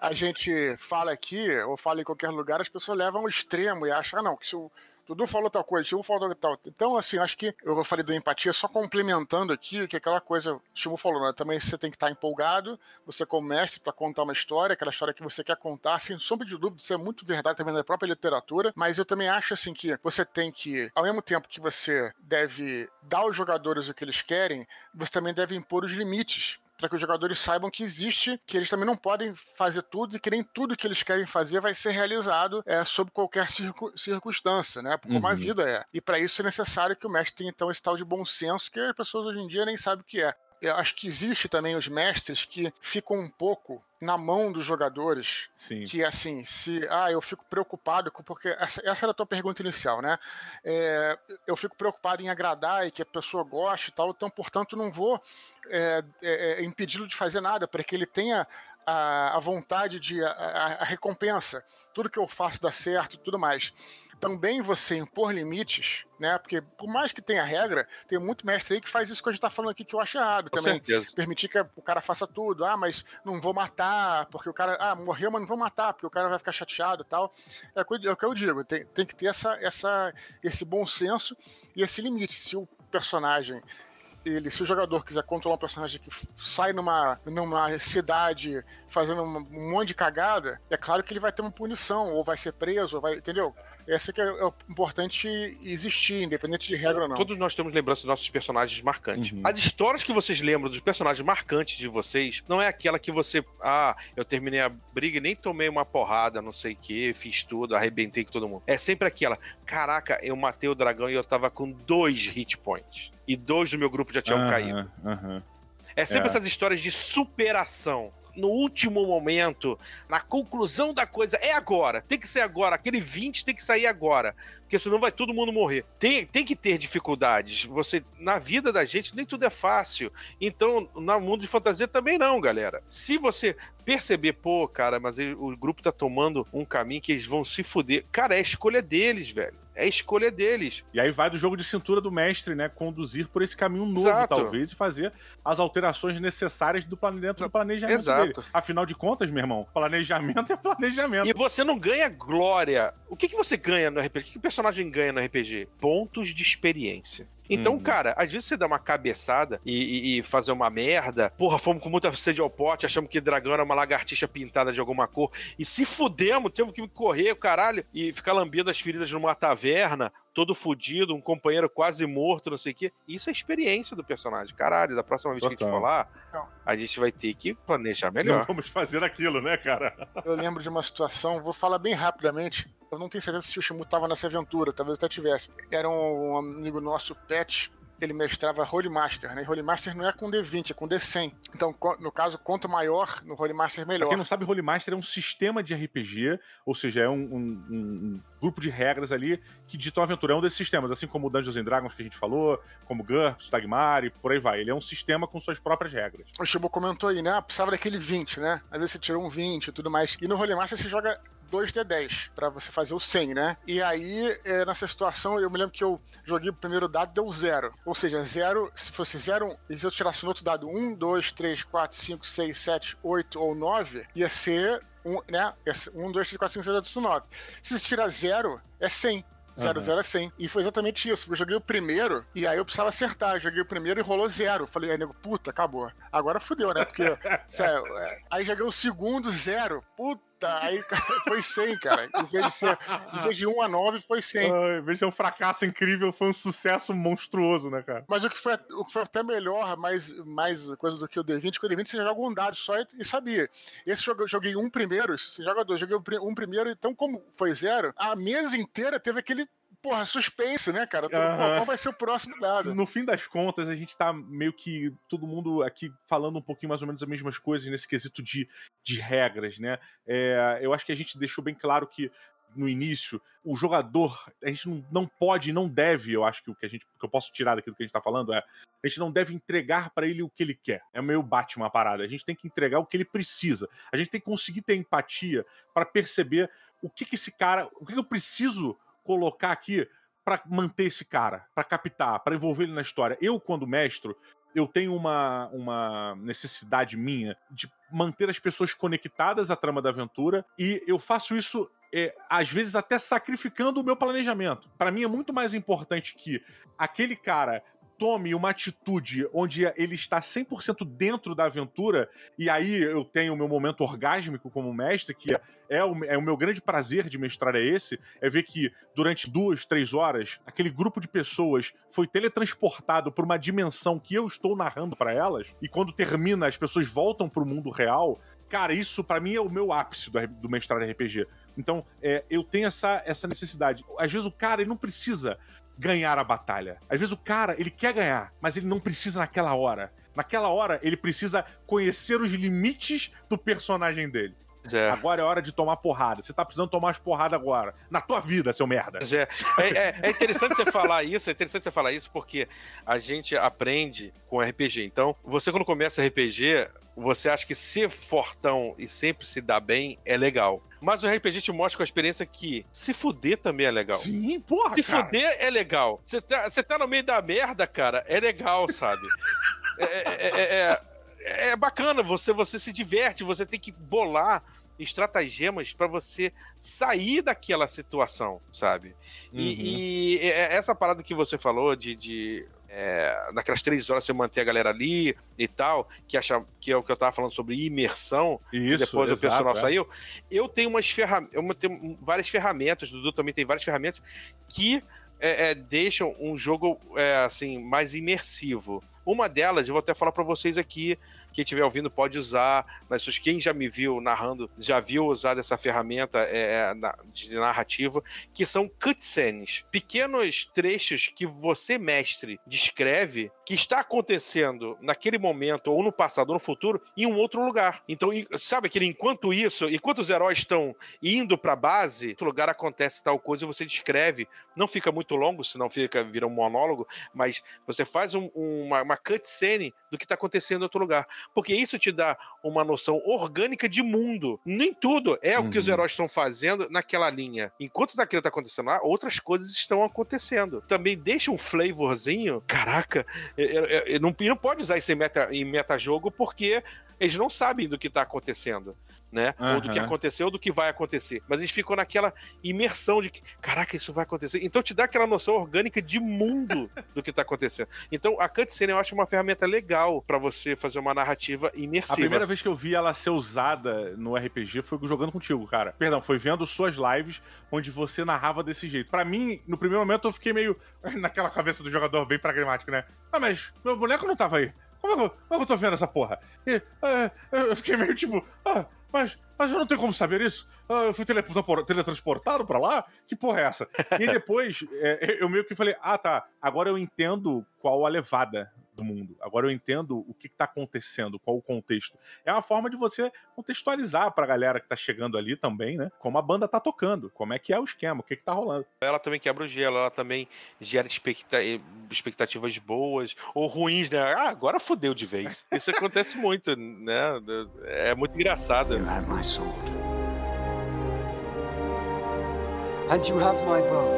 a gente fala aqui, ou fala em qualquer lugar, as pessoas levam ao extremo e acham, ah, não, que se o Dudu falou tal coisa, Chimu falou tal. Então, assim, acho que eu falei da empatia, só complementando aqui, que aquela coisa, Chimu falou, né? Também você tem que estar empolgado, você mestre, para contar uma história, aquela história que você quer contar, sem sombra de dúvida, isso é muito verdade também na própria literatura, mas eu também acho, assim, que você tem que, ao mesmo tempo que você deve dar aos jogadores o que eles querem, você também deve impor os limites para que os jogadores saibam que existe, que eles também não podem fazer tudo e que nem tudo que eles querem fazer vai ser realizado é, sob qualquer circun circunstância, né? Como uhum. a vida é. E para isso é necessário que o mestre tenha então esse tal de bom senso que as pessoas hoje em dia nem sabem o que é eu acho que existe também os mestres que ficam um pouco na mão dos jogadores. Sim. Que assim, se. Ah, eu fico preocupado, porque essa, essa era a tua pergunta inicial, né? É, eu fico preocupado em agradar e que a pessoa goste e tal, então, portanto, não vou é, é, é impedi-lo de fazer nada, para que ele tenha a, a vontade de. A, a, recompensa. Tudo que eu faço dá certo e tudo mais também você impor limites, né? Porque por mais que tenha regra, tem muito mestre aí que faz isso que a gente tá falando aqui que eu acho errado Com também. Certeza. Permitir que o cara faça tudo. Ah, mas não vou matar, porque o cara. Ah, morreu, mas não vou matar, porque o cara vai ficar chateado e tal. É o que eu digo, tem, tem que ter essa, essa, esse bom senso e esse limite. Se o personagem ele, se o jogador quiser controlar um personagem que sai numa, numa cidade fazendo um monte de cagada, é claro que ele vai ter uma punição, ou vai ser preso, ou vai. Entendeu? Essa que é, é importante existir, independente de regra ou não. Todos nós temos lembranças dos nossos personagens marcantes. Uhum. As histórias que vocês lembram dos personagens marcantes de vocês não é aquela que você. Ah, eu terminei a briga e nem tomei uma porrada, não sei o que, fiz tudo, arrebentei com todo mundo. É sempre aquela. Caraca, eu matei o dragão e eu tava com dois hit points. E dois do meu grupo já tinham uhum, caído. Uhum. É sempre é. essas histórias de superação no último momento, na conclusão da coisa, é agora, tem que ser agora, aquele 20 tem que sair agora, porque senão vai todo mundo morrer. Tem, tem que ter dificuldades. Você na vida da gente nem tudo é fácil. Então, no mundo de fantasia também não, galera. Se você perceber, pô, cara, mas ele, o grupo tá tomando um caminho que eles vão se fuder. Cara, é a escolha deles, velho. É a escolha deles. E aí vai do jogo de cintura do mestre, né? Conduzir por esse caminho novo, Exato. talvez, e fazer as alterações necessárias do plane... dentro do planejamento Exato. dele. Afinal de contas, meu irmão, planejamento é planejamento. E você não ganha glória. O que, que você ganha no RPG? O que, que o personagem ganha no RPG? Pontos de experiência. Então, uhum. cara, às vezes você dá uma cabeçada e, e, e, fazer uma merda. Porra, fomos com muita sede ao pote, achamos que dragão era uma lagartixa pintada de alguma cor. E se fudemos, temos que correr, o caralho, e ficar lambendo as feridas numa taverna, todo fudido, um companheiro quase morto, não sei o quê. Isso é experiência do personagem. Caralho, da próxima vez Total. que a gente for lá, a gente vai ter que planejar melhor. Não vamos fazer aquilo, né, cara? Eu lembro de uma situação, vou falar bem rapidamente. Eu não tenho certeza se o Shimu estava nessa aventura, talvez até tivesse. Era um, um amigo nosso, Pet, ele mestrava Holy Master, né? E Holy Master não é com D20, é com D100. Então, no caso, quanto maior no Holy Master, melhor. Pra quem não sabe, Holy Master é um sistema de RPG, ou seja, é um, um, um grupo de regras ali que ditam a aventura. É um desses sistemas, assim como o Dungeons and Dragons que a gente falou, como GURPS, Tagmar e por aí vai. Ele é um sistema com suas próprias regras. O Shibu comentou aí, né? Ah, precisava daquele 20, né? Às vezes você tirou um 20 e tudo mais. E no Holy Master você joga 2d10 para você fazer o 100, né? E aí, é, nessa situação, eu me lembro que eu joguei o primeiro dado deu zero. Ou seja, zero, se fosse zero, e se eu tirasse no outro dado 1, 2, 3, 4, 5, 6, 7, 8 ou 9, ia ser um, né? 1, 2, 3, 4, 5, 6, 7, 8, 9. Se você tirar zero, é 100. 0, 0 é 100. E foi exatamente isso. Eu joguei o primeiro e aí eu precisava acertar. Eu joguei o primeiro e rolou zero. Falei, aí, nego, puta, acabou. Agora fudeu, né? Porque, *laughs* sério, é, aí joguei o segundo, zero. Puta Aí foi 100, cara. Em vez de, ser, em vez de 1 a 9, foi 100. Ah, em vez de ser um fracasso incrível, foi um sucesso monstruoso, né, cara? Mas o que foi, o que foi até melhor, mais, mais coisa do que o D20, que o D20 você joga um dado só e, e sabia. Esse eu joguei um primeiro, você joga dois, joguei um primeiro, então como foi zero, a mesa inteira teve aquele porra, suspense, né, cara? Qual vai ser o próximo dado? No fim das contas, a gente tá meio que todo mundo aqui falando um pouquinho mais ou menos as mesmas coisas nesse quesito de, de regras, né? É, eu acho que a gente deixou bem claro que no início, o jogador, a gente não, não pode, não deve, eu acho que o que a gente, que eu posso tirar daquilo que a gente tá falando é, a gente não deve entregar para ele o que ele quer. É meio Batman a parada. A gente tem que entregar o que ele precisa. A gente tem que conseguir ter empatia para perceber o que que esse cara, o que, que eu preciso colocar aqui para manter esse cara, para captar, para envolver ele na história. Eu, quando mestro, eu tenho uma, uma necessidade minha de manter as pessoas conectadas à trama da aventura e eu faço isso é, às vezes até sacrificando o meu planejamento. Para mim é muito mais importante que aquele cara tome uma atitude onde ele está 100% dentro da aventura, e aí eu tenho o meu momento orgásmico como mestre, que é o, é o meu grande prazer de mestrar é esse, é ver que durante duas, três horas, aquele grupo de pessoas foi teletransportado para uma dimensão que eu estou narrando para elas, e quando termina, as pessoas voltam para o mundo real. Cara, isso para mim é o meu ápice do, do mestrar RPG. Então, é, eu tenho essa, essa necessidade. Às vezes o cara ele não precisa ganhar a batalha. Às vezes o cara, ele quer ganhar, mas ele não precisa naquela hora. Naquela hora, ele precisa conhecer os limites do personagem dele. É. Agora é hora de tomar porrada. Você tá precisando tomar as porradas agora. Na tua vida, seu merda. É. É, é, é, interessante você falar isso, é interessante você falar isso porque a gente aprende com RPG. Então, você quando começa RPG, você acha que ser fortão e sempre se dar bem é legal. Mas o RPG te mostra com a experiência que se fuder também é legal. Sim, porra. Se cara. fuder é legal. Você tá, tá no meio da merda, cara, é legal, sabe? *laughs* é, é, é, é, é bacana, você, você se diverte, você tem que bolar estratagemas para você sair daquela situação, sabe? Uhum. E, e, essa parada que você falou de, de é, naquelas três horas você manter a galera ali e tal, que, acha, que é o que eu tava falando sobre imersão, Isso, depois exato, o personal é. saiu. Eu tenho umas ferramentas, eu tenho várias ferramentas, o Dudu também tem várias ferramentas que é, é, deixam um jogo é, assim mais imersivo. Uma delas, eu vou até falar para vocês aqui, quem estiver ouvindo pode usar. Mas quem já me viu narrando já viu usar dessa ferramenta é, é de narrativa, que são cutscenes. Pequenos trechos que você, mestre, descreve que está acontecendo naquele momento, ou no passado, ou no futuro, em um outro lugar. Então, sabe aquele enquanto isso, enquanto os heróis estão indo para a base, outro lugar acontece tal coisa, você descreve. Não fica muito longo, senão fica vira um monólogo, mas você faz um, uma, uma cutscene do que está acontecendo em outro lugar porque isso te dá uma noção orgânica de mundo. Nem tudo é uhum. o que os uhum. heróis estão fazendo naquela linha. Enquanto daquilo tá acontecendo lá, outras coisas estão acontecendo. Também deixa um flavorzinho. Caraca, eu, eu, eu não, não pode usar isso em meta, em meta jogo porque eles não sabem do que está acontecendo né? Uhum. Ou do que aconteceu ou do que vai acontecer. Mas eles ficam naquela imersão de que, caraca, isso vai acontecer. Então te dá aquela noção orgânica de mundo *laughs* do que tá acontecendo. Então a cutscene eu acho uma ferramenta legal para você fazer uma narrativa imersiva. A primeira vez que eu vi ela ser usada no RPG foi jogando contigo, cara. Perdão, foi vendo suas lives onde você narrava desse jeito. Para mim, no primeiro momento eu fiquei meio *laughs* naquela cabeça do jogador bem pragmático, né? Ah, mas meu boneco não tava aí. Como é que eu, como é que eu tô vendo essa porra? E, é, eu fiquei meio tipo, ah, mas, mas eu não tenho como saber isso. Ah, eu fui teletransportado para lá? Que porra é essa? E *laughs* depois, é, eu meio que falei, ah tá, agora eu entendo qual a levada do mundo. Agora eu entendo o que, está acontecendo, qual o contexto. É uma forma de você contextualizar pra galera que tá chegando ali também, né? Como a banda tá tocando, como é que é o esquema, o que, que tá rolando. Ela também quebra o gelo, ela também gera expecta expectativas boas ou ruins, né? Ah, agora fodeu de vez. Isso acontece muito, né? É muito engraçado. You have my sword. And you have my bow.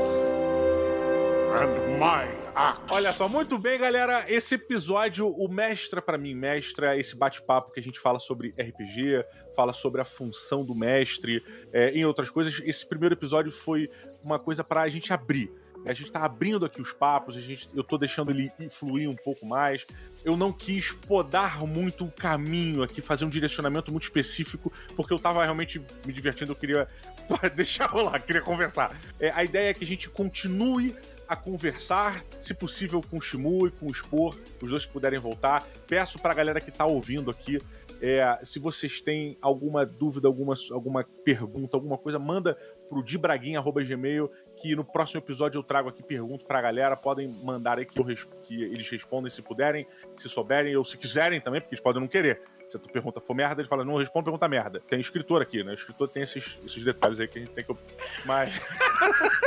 And my Olha só, muito bem, galera. Esse episódio, o Mestra para mim, Mestra, esse bate-papo que a gente fala sobre RPG, fala sobre a função do mestre, é, em outras coisas. Esse primeiro episódio foi uma coisa para a gente abrir. A gente tá abrindo aqui os papos, a gente, eu tô deixando ele fluir um pouco mais. Eu não quis podar muito o caminho aqui, fazer um direcionamento muito específico, porque eu tava realmente me divertindo, eu queria *laughs* deixar rolar, queria conversar. É, a ideia é que a gente continue a conversar, se possível com o Shimu e com o Spor, os dois puderem voltar. Peço pra galera que tá ouvindo aqui, é, se vocês têm alguma dúvida, alguma, alguma pergunta, alguma coisa, manda pro dibraguinha.gmail, que no próximo episódio eu trago aqui pergunta pra galera. Podem mandar aí que, que eles respondem se puderem, se souberem, ou se quiserem também, porque eles podem não querer. Se tu pergunta for merda, ele fala, não responde, pergunta merda. Tem escritor aqui, né? O escritor tem esses, esses detalhes aí que a gente tem que. Mas. *laughs*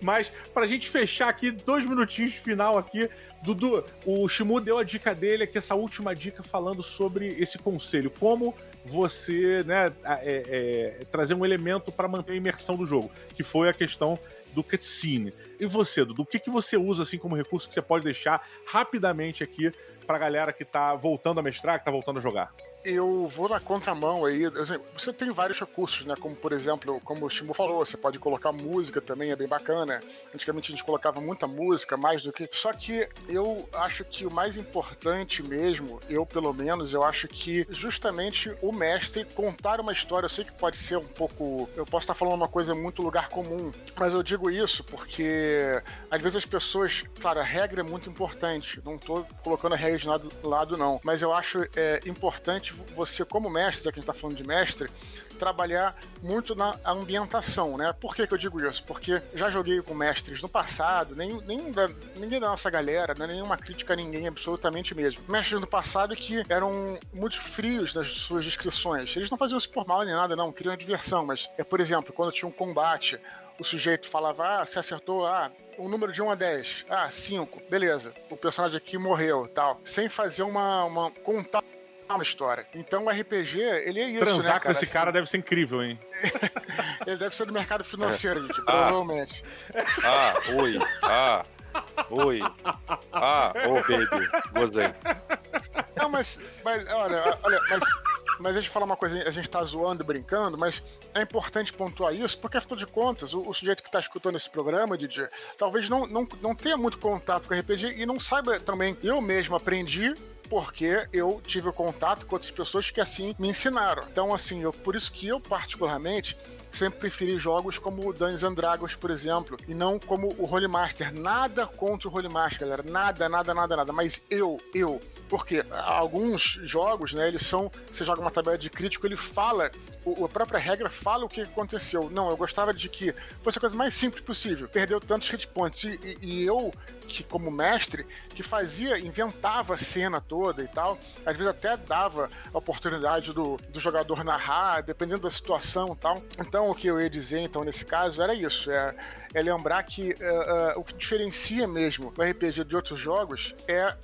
Mas, pra gente fechar aqui, dois minutinhos de final aqui, Dudu, o Shimu deu a dica dele aqui, essa última dica falando sobre esse conselho. Como você, né, é, é, trazer um elemento para manter a imersão do jogo, que foi a questão do cutscene. E você, Dudu, o que, que você usa assim como recurso que você pode deixar rapidamente aqui pra galera que tá voltando a mestrar, que tá voltando a jogar? Eu vou na contramão aí. Você tem vários recursos, né? Como, por exemplo, como o Shimu falou, você pode colocar música também, é bem bacana. Antigamente a gente colocava muita música, mais do que. Só que eu acho que o mais importante mesmo, eu pelo menos, eu acho que justamente o mestre contar uma história. Eu sei que pode ser um pouco. Eu posso estar falando uma coisa muito lugar comum, mas eu digo isso porque às vezes as pessoas. Claro, a regra é muito importante. Não estou colocando a regra de lado, lado, não. Mas eu acho é, importante você, como mestre, já que a gente está falando de mestre, trabalhar muito na ambientação, né? Por que, que eu digo isso? Porque já joguei com mestres no passado, nem, nem da, ninguém da nossa galera, não é nenhuma crítica a ninguém, absolutamente mesmo. Mestres no passado que eram muito frios nas suas descrições. Eles não faziam isso por mal nem nada, não, queriam diversão, mas é, por exemplo, quando tinha um combate, o sujeito falava, ah, você acertou, ah, o número de 1 a 10. Ah, 5. Beleza. O personagem aqui morreu, tal. Sem fazer uma, uma contar uma história. Então o RPG, ele é isso, Transar né, com esse cara deve ser incrível, hein? *laughs* ele deve ser do mercado financeiro, gente, provavelmente. Ah, oi. Ah, oi. Ah, ô, oh, baby. Gozei. Não, mas, mas olha, olha, mas mas deixa eu falar uma coisa, a gente tá zoando, brincando, mas é importante pontuar isso, porque afinal de contas, o, o sujeito que tá escutando esse programa, Didi, talvez não, não, não tenha muito contato com RPG e não saiba também. Eu mesmo aprendi porque eu tive contato com outras pessoas que assim me ensinaram. Então, assim, eu, por isso que eu, particularmente, sempre preferi jogos como Dungeons and Dragons, por exemplo, e não como o Holy Master. Nada contra o Holy Master, galera. Nada, nada, nada, nada. Mas eu, eu. Porque alguns jogos, né, eles são. Você joga uma tabela de crítico, ele fala a própria regra fala o que aconteceu. Não, eu gostava de que fosse a coisa mais simples possível. Perdeu tantos hit points. E, e, eu, que como mestre, que fazia, inventava a cena toda e tal, às vezes até dava a oportunidade do, do jogador narrar, dependendo da situação e tal. Então, o que eu ia dizer, então, nesse caso, era isso. É, é lembrar que uh, uh, o que diferencia mesmo o RPG de outros jogos é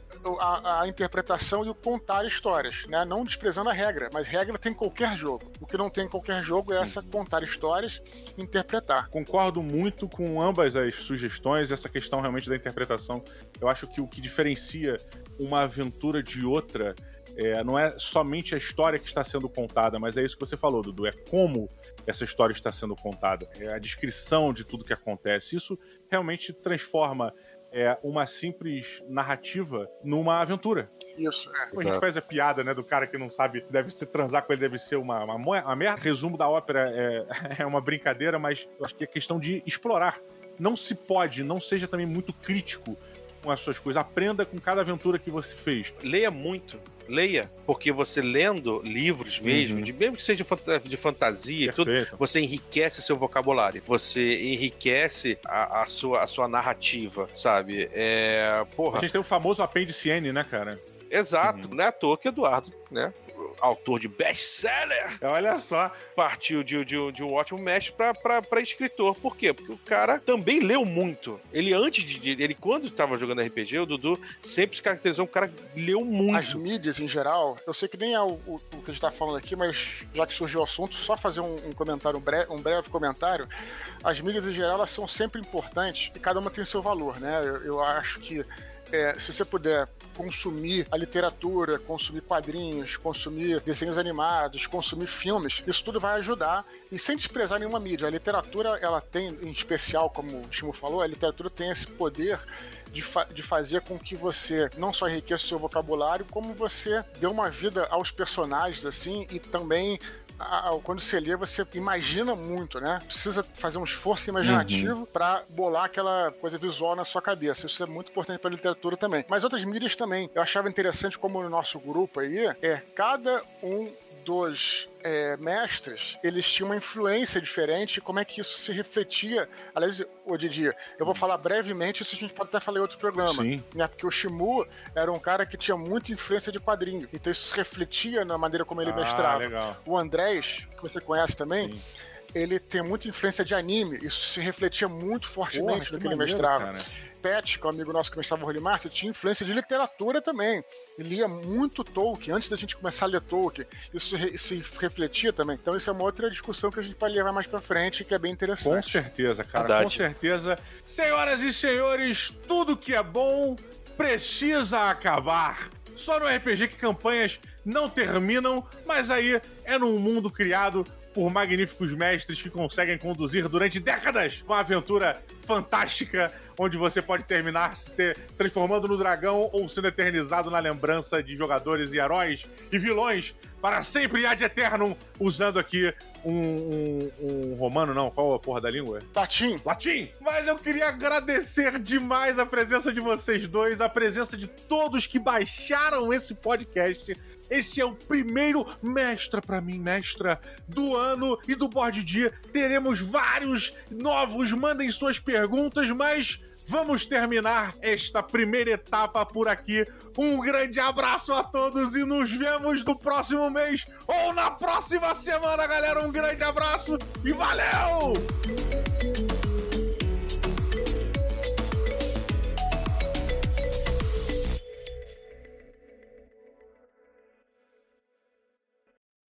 a, a, interpretação e o contar histórias, né? Não desprezando a regra, mas regra tem qualquer jogo. O que não tem em qualquer jogo é essa contar histórias interpretar. Concordo muito com ambas as sugestões, essa questão realmente da interpretação. Eu acho que o que diferencia uma aventura de outra é, não é somente a história que está sendo contada, mas é isso que você falou, Dudu. É como essa história está sendo contada. É a descrição de tudo que acontece. Isso realmente transforma é, uma simples narrativa numa aventura. Isso, é. A gente faz a piada, né, do cara que não sabe, deve se transar com ele, deve ser uma, uma, uma merda. Resumo da ópera é, *laughs* é uma brincadeira, mas eu acho que é questão de explorar. Não se pode, não seja também muito crítico com as suas coisas. Aprenda com cada aventura que você fez. Leia muito. Leia, porque você lendo livros mesmo, uhum. de, mesmo que seja de fantasia e tudo, você enriquece seu vocabulário, você enriquece a, a, sua, a sua narrativa, sabe? É, porra. A gente tem o famoso apêndice N, né, cara? Exato, uhum. não é à toa que Eduardo, né? Autor de best-seller. Olha só. Partiu de, de, de um ótimo mestre para escritor. Por quê? Porque o cara também leu muito. Ele, antes de. Ele, quando estava jogando RPG, o Dudu sempre se caracterizou um cara que leu muito. As mídias, em geral, eu sei que nem é o, o, o que a gente tá falando aqui, mas já que surgiu o assunto, só fazer um, um comentário, um breve, um breve comentário. As mídias, em geral, elas são sempre importantes e cada uma tem o seu valor, né? eu, eu acho que é, se você puder consumir a literatura, consumir quadrinhos, consumir desenhos animados, consumir filmes, isso tudo vai ajudar e sem desprezar nenhuma mídia. A literatura, ela tem, em especial, como o Timo falou, a literatura tem esse poder de, fa de, fazer com que você não só enriqueça o seu vocabulário, como você dê uma vida aos personagens, assim, e também quando você lê, você imagina muito, né? Precisa fazer um esforço imaginativo uhum. para bolar aquela coisa visual na sua cabeça. Isso é muito importante para literatura também. Mas outras mídias também. Eu achava interessante como no nosso grupo aí, é cada um dos é, mestres, eles tinham uma influência diferente, como é que isso se refletia. Aliás, o Didi, eu vou falar brevemente, isso a gente pode até falar em outro programa. Sim. Né? Porque o Shimu era um cara que tinha muita influência de quadrinho. Então isso se refletia na maneira como ele ah, mestrava. Legal. O Andrés, que você conhece também. Sim ele tem muita influência de anime. Isso se refletia muito fortemente Porra, no que ele maneiro, mestrava. cara. Pet, que é um amigo nosso que mestrava o Holy Master, tinha influência de literatura também. Ele lia muito Tolkien, antes da gente começar a ler Tolkien. Isso re- se refletia também. Então isso é uma outra discussão que a gente pode levar mais pra frente, que é bem Com interessante. certeza, cara, Verdade. com certeza. Senhoras e senhores, tudo que é bom precisa acabar. Só no RPG que campanhas não terminam, mas aí é num mundo criado por magníficos mestres que conseguem conduzir durante décadas uma aventura fantástica, onde você pode terminar se ter- transformando no dragão ou sendo eternizado na lembrança de jogadores e heróis e vilões para sempre e ad eternum, usando aqui um, um- um romano, não, qual a porra da língua? Tatim, Latim! Mas eu queria agradecer demais a presença de vocês dois, a presença de todos que baixaram esse podcast. Esse é o primeiro mestra pra mim, mestra do ano e do board dia. Teremos vários novos, mandem suas perguntas, mas vamos terminar esta primeira etapa por aqui. Um grande abraço a todos e nos vemos no próximo mês ou na próxima semana, galera. Um grande abraço e valeu!